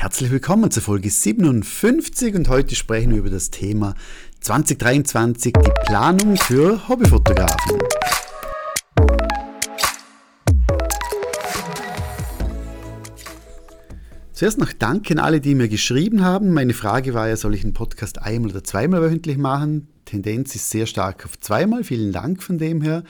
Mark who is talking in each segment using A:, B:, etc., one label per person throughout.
A: Herzlich willkommen zur Folge 57 und heute sprechen wir über das Thema 2023, die Planung für Hobbyfotografen. Zuerst noch Danke an alle, die mir geschrieben haben. Meine Frage war ja, soll ich einen Podcast einmal oder zweimal wöchentlich machen? Tendenz ist sehr stark auf zweimal. Vielen Dank von dem her.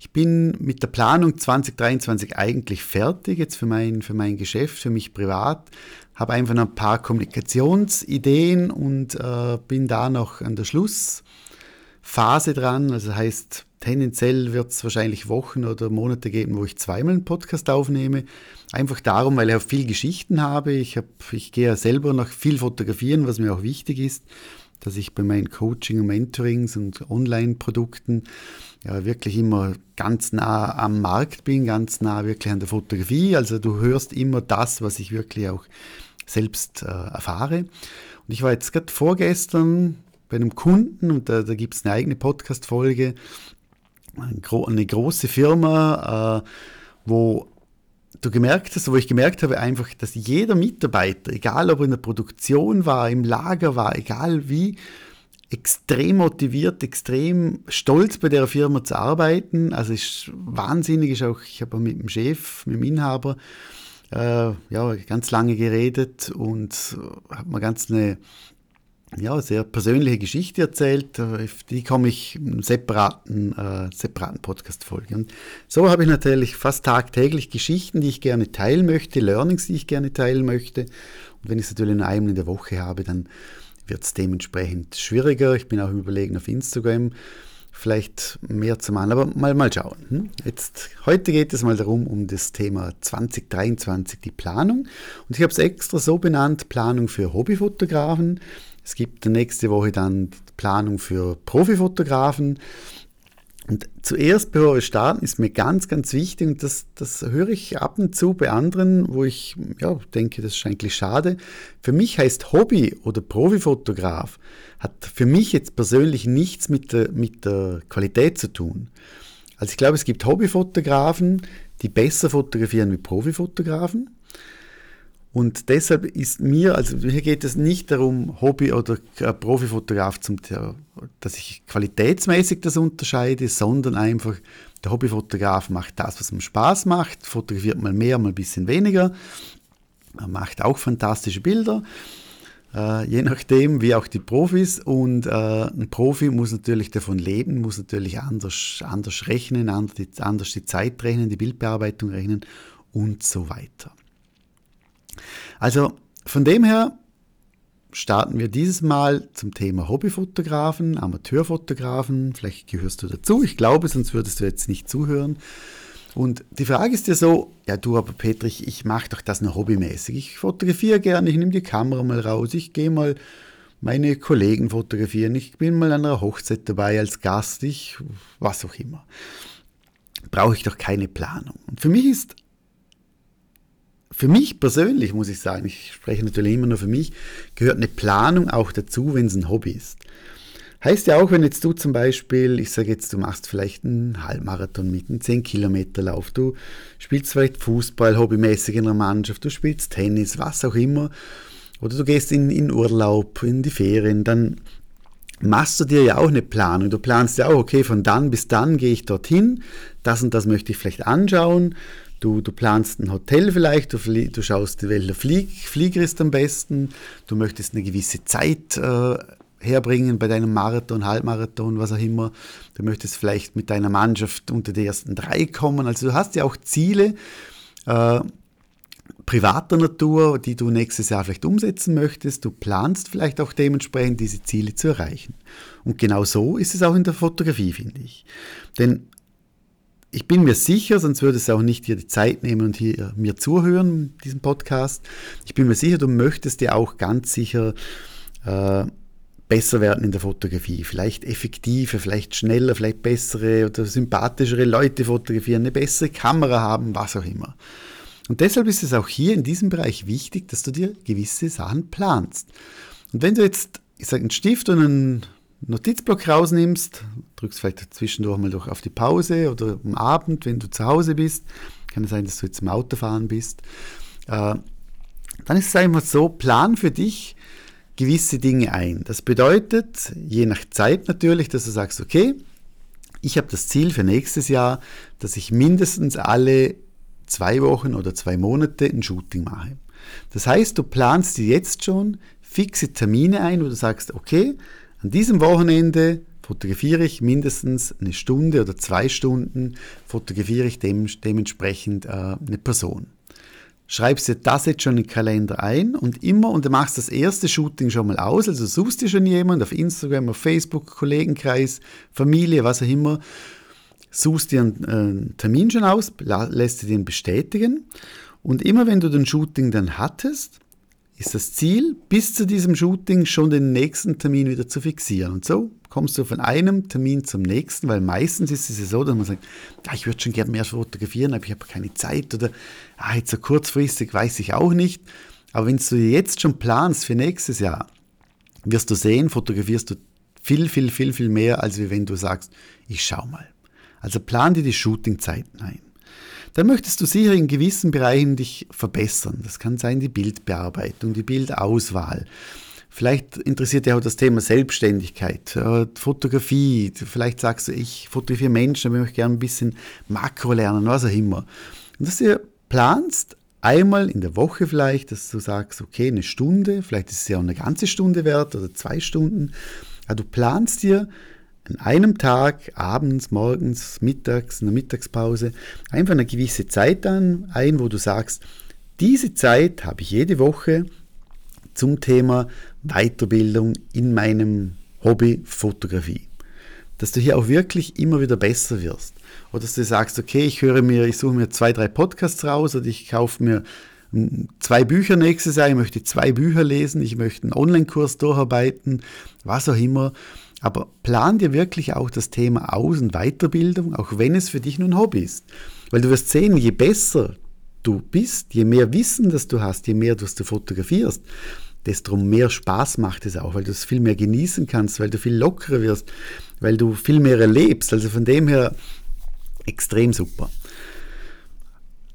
A: Ich bin mit der Planung 2023 eigentlich fertig, jetzt für mein, für mein Geschäft, für mich privat. Habe einfach noch ein paar Kommunikationsideen und äh, bin da noch an der Schlussphase dran. Also heißt, tendenziell wird es wahrscheinlich Wochen oder Monate geben, wo ich zweimal einen Podcast aufnehme. Einfach darum, weil ich auch viel Geschichten habe. Ich, hab, ich gehe ja selber noch viel fotografieren, was mir auch wichtig ist dass ich bei meinen Coaching und Mentorings und Online-Produkten ja wirklich immer ganz nah am Markt bin, ganz nah wirklich an der Fotografie. Also du hörst immer das, was ich wirklich auch selbst äh, erfahre. Und ich war jetzt gerade vorgestern bei einem Kunden und da, da gibt es eine eigene Podcast-Folge, eine große Firma, äh, wo du gemerkt hast, wo ich gemerkt habe einfach, dass jeder Mitarbeiter, egal ob er in der Produktion war, im Lager war, egal wie, extrem motiviert, extrem stolz bei der Firma zu arbeiten. Also ist wahnsinnig, ist auch, ich habe mit dem Chef, mit dem Inhaber, äh, ja, ganz lange geredet und habe mir ganz eine ja, sehr persönliche Geschichte erzählt. Auf die komme ich in separaten, äh, separaten Podcast-Folge. Und so habe ich natürlich fast tagtäglich Geschichten, die ich gerne teilen möchte, Learnings, die ich gerne teilen möchte. Und wenn ich es natürlich in einem in der Woche habe, dann wird es dementsprechend schwieriger. Ich bin auch im Überlegen auf Instagram vielleicht mehr zu machen, aber mal, mal schauen. Hm? Jetzt, heute geht es mal darum, um das Thema 2023, die Planung. Und ich habe es extra so benannt, Planung für Hobbyfotografen. Es gibt nächste Woche dann Planung für Profifotografen. Und zuerst, bevor wir starten, ist mir ganz, ganz wichtig, und das, das höre ich ab und zu bei anderen, wo ich ja, denke, das ist eigentlich schade. Für mich heißt Hobby oder Profifotograf, hat für mich jetzt persönlich nichts mit der, mit der Qualität zu tun. Also ich glaube, es gibt Hobbyfotografen, die besser fotografieren wie Profifotografen. Und deshalb ist mir, also hier geht es nicht darum, Hobby- oder Profifotograf, zum, dass ich qualitätsmäßig das unterscheide, sondern einfach, der Hobbyfotograf macht das, was ihm Spaß macht, fotografiert mal mehr, mal ein bisschen weniger, er macht auch fantastische Bilder, äh, je nachdem, wie auch die Profis. Und äh, ein Profi muss natürlich davon leben, muss natürlich anders, anders rechnen, anders die, anders die Zeit rechnen, die Bildbearbeitung rechnen und so weiter. Also von dem her starten wir dieses Mal zum Thema Hobbyfotografen, Amateurfotografen. Vielleicht gehörst du dazu. Ich glaube, sonst würdest du jetzt nicht zuhören. Und die Frage ist ja so, ja du aber Petrich, ich mache doch das nur hobbymäßig. Ich fotografiere gerne, ich nehme die Kamera mal raus, ich gehe mal meine Kollegen fotografieren, ich bin mal an einer Hochzeit dabei als Gast, ich, was auch immer. Brauche ich doch keine Planung. Und für mich ist für mich persönlich muss ich sagen, ich spreche natürlich immer nur für mich, gehört eine Planung auch dazu, wenn es ein Hobby ist. Heißt ja auch, wenn jetzt du zum Beispiel, ich sage jetzt, du machst vielleicht einen Halbmarathon mit, einem 10 Kilometer Lauf, du spielst vielleicht Fußball hobbymäßig in einer Mannschaft, du spielst Tennis, was auch immer, oder du gehst in, in Urlaub, in die Ferien, dann machst du dir ja auch eine Planung. Du planst ja auch, okay, von dann bis dann gehe ich dorthin, das und das möchte ich vielleicht anschauen, Du, du planst ein Hotel vielleicht, du, du schaust, welcher Flieg, Flieger ist am besten, du möchtest eine gewisse Zeit äh, herbringen bei deinem Marathon, Halbmarathon, was auch immer. Du möchtest vielleicht mit deiner Mannschaft unter die ersten drei kommen. Also du hast ja auch Ziele äh, privater Natur, die du nächstes Jahr vielleicht umsetzen möchtest. Du planst vielleicht auch dementsprechend diese Ziele zu erreichen. Und genau so ist es auch in der Fotografie, finde ich. Denn ich bin mir sicher, sonst würde es auch nicht hier die Zeit nehmen und hier mir zuhören, diesem Podcast. Ich bin mir sicher, du möchtest ja auch ganz sicher äh, besser werden in der Fotografie. Vielleicht effektiver, vielleicht schneller, vielleicht bessere oder sympathischere Leute fotografieren, eine bessere Kamera haben, was auch immer. Und deshalb ist es auch hier in diesem Bereich wichtig, dass du dir gewisse Sachen planst. Und wenn du jetzt, ich sage, einen Stift und einen Notizblock rausnimmst, drückst vielleicht zwischendurch mal durch auf die Pause oder am Abend, wenn du zu Hause bist, kann es sein, dass du jetzt im Autofahren bist, äh, dann ist es einfach so, plan für dich gewisse Dinge ein. Das bedeutet, je nach Zeit natürlich, dass du sagst, okay, ich habe das Ziel für nächstes Jahr, dass ich mindestens alle zwei Wochen oder zwei Monate ein Shooting mache. Das heißt, du planst dir jetzt schon fixe Termine ein, wo du sagst, okay, an diesem Wochenende fotografiere ich mindestens eine Stunde oder zwei Stunden, fotografiere ich dem, dementsprechend äh, eine Person. Schreibst dir das jetzt schon in den Kalender ein und immer, und du machst das erste Shooting schon mal aus, also suchst dir schon jemand auf Instagram, auf Facebook, Kollegenkreis, Familie, was auch immer, suchst dir einen, einen Termin schon aus, lässt dir den bestätigen und immer wenn du den Shooting dann hattest, ist das Ziel, bis zu diesem Shooting schon den nächsten Termin wieder zu fixieren. Und so kommst du von einem Termin zum nächsten, weil meistens ist es ja so, dass man sagt, ah, ich würde schon gerne mehr fotografieren, aber ich habe keine Zeit oder ah, jetzt so kurzfristig weiß ich auch nicht. Aber wenn du jetzt schon planst für nächstes Jahr, wirst du sehen, fotografierst du viel, viel, viel, viel mehr, als wenn du sagst, ich schau mal. Also plan dir die Shootingzeiten ein dann möchtest du sicher in gewissen Bereichen dich verbessern. Das kann sein die Bildbearbeitung, die Bildauswahl. Vielleicht interessiert dich auch das Thema Selbstständigkeit, äh, Fotografie. Vielleicht sagst du, ich fotografiere Menschen, aber ich möchte gerne ein bisschen Makro lernen, was auch immer. Und dass du planst, einmal in der Woche vielleicht, dass du sagst, okay, eine Stunde, vielleicht ist es ja auch eine ganze Stunde wert oder zwei Stunden. Aber du planst dir an einem Tag, abends, morgens, mittags, in der Mittagspause, einfach eine gewisse Zeit an, ein, wo du sagst, diese Zeit habe ich jede Woche zum Thema Weiterbildung in meinem Hobby Fotografie. Dass du hier auch wirklich immer wieder besser wirst. Oder dass du sagst, okay, ich höre mir, ich suche mir zwei, drei Podcasts raus oder ich kaufe mir zwei Bücher nächstes Jahr, ich möchte zwei Bücher lesen, ich möchte einen Online-Kurs durcharbeiten, was auch immer. Aber plan dir wirklich auch das Thema Aus- und Weiterbildung, auch wenn es für dich nur ein Hobby ist. Weil du wirst sehen, je besser du bist, je mehr Wissen das du hast, je mehr du fotografierst, desto mehr Spaß macht es auch, weil du es viel mehr genießen kannst, weil du viel lockerer wirst, weil du viel mehr erlebst. Also von dem her extrem super.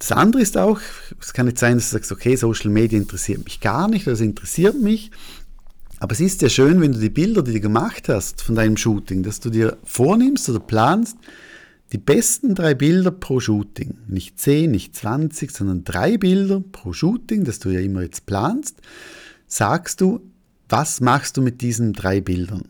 A: Das andere ist auch, es kann nicht sein, dass du sagst, okay, Social Media interessiert mich gar nicht, das interessiert mich, aber es ist ja schön, wenn du die Bilder, die du gemacht hast von deinem Shooting, dass du dir vornimmst oder planst, die besten drei Bilder pro Shooting. Nicht 10, nicht 20, sondern drei Bilder pro Shooting, das du ja immer jetzt planst. Sagst du, was machst du mit diesen drei Bildern?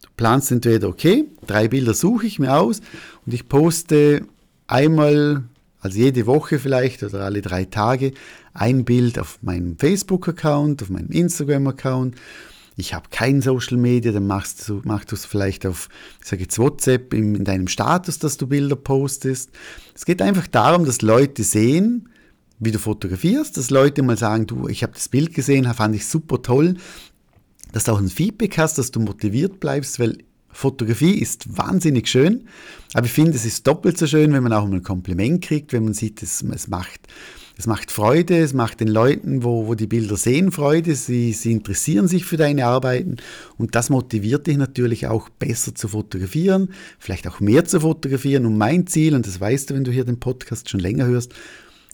A: Du planst entweder, okay, drei Bilder suche ich mir aus und ich poste einmal, also jede Woche vielleicht oder alle drei Tage, ein Bild auf meinem Facebook-Account, auf meinem Instagram-Account ich habe kein Social Media, dann machst du, machst es vielleicht auf, ich sage jetzt WhatsApp, in, in deinem Status, dass du Bilder postest. Es geht einfach darum, dass Leute sehen, wie du fotografierst, dass Leute mal sagen, du, ich habe das Bild gesehen, fand ich super toll, dass du auch ein Feedback hast, dass du motiviert bleibst, weil Fotografie ist wahnsinnig schön, aber ich finde, es ist doppelt so schön, wenn man auch mal ein Kompliment kriegt, wenn man sieht, es, es macht es macht Freude, es macht den Leuten, wo, wo die Bilder sehen, Freude, sie, sie interessieren sich für deine Arbeiten und das motiviert dich natürlich auch besser zu fotografieren, vielleicht auch mehr zu fotografieren und mein Ziel, und das weißt du, wenn du hier den Podcast schon länger hörst,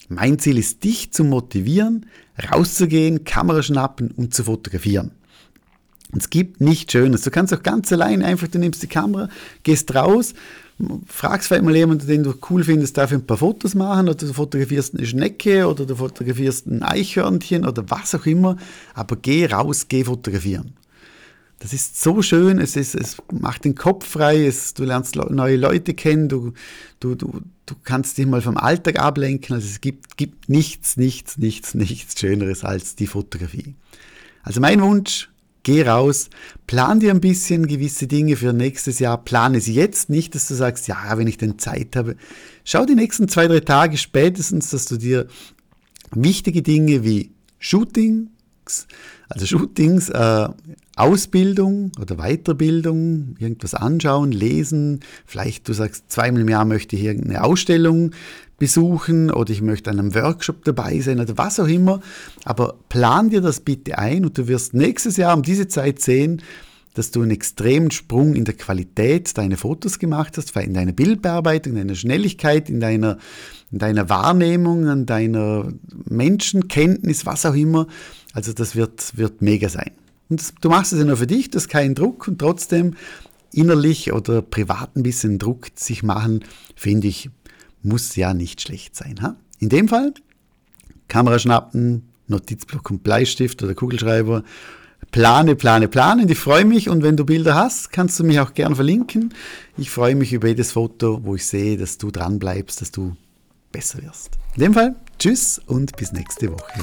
A: mein Ziel ist, dich zu motivieren, rauszugehen, Kamera schnappen und zu fotografieren. Es gibt nichts Schönes. Du kannst auch ganz allein einfach, du nimmst die Kamera, gehst raus, fragst vielleicht mal jemanden, den du cool findest, darf ich ein paar Fotos machen oder du fotografierst eine Schnecke oder du fotografierst ein Eichhörnchen oder was auch immer, aber geh raus, geh fotografieren. Das ist so schön, es, ist, es macht den Kopf frei, es, du lernst neue Leute kennen, du, du, du, du kannst dich mal vom Alltag ablenken. Also es gibt, gibt nichts, nichts, nichts, nichts Schöneres als die Fotografie. Also mein Wunsch, Geh raus, plan dir ein bisschen gewisse Dinge für nächstes Jahr, plane sie jetzt nicht, dass du sagst, ja, wenn ich denn Zeit habe. Schau die nächsten zwei, drei Tage spätestens, dass du dir wichtige Dinge wie Shootings, also Shootings, äh, Ausbildung oder Weiterbildung, irgendwas anschauen, lesen. Vielleicht du sagst, zweimal im Jahr möchte ich irgendeine Ausstellung besuchen oder ich möchte an einem Workshop dabei sein oder was auch immer. Aber plan dir das bitte ein und du wirst nächstes Jahr um diese Zeit sehen, dass du einen extremen Sprung in der Qualität deiner Fotos gemacht hast, in deiner Bildbearbeitung, in deiner Schnelligkeit, in deiner, in deiner Wahrnehmung, in deiner Menschenkenntnis, was auch immer. Also das wird, wird mega sein. Und das, du machst es ja nur für dich, das ist kein Druck und trotzdem innerlich oder privat ein bisschen Druck sich machen, finde ich, muss ja nicht schlecht sein. Ha? In dem Fall Kamera schnappen, Notizblock und Bleistift oder Kugelschreiber. Plane, plane, plane. Ich freue mich. Und wenn du Bilder hast, kannst du mich auch gern verlinken. Ich freue mich über jedes Foto, wo ich sehe, dass du dran bleibst, dass du besser wirst. In dem Fall, tschüss und bis nächste Woche.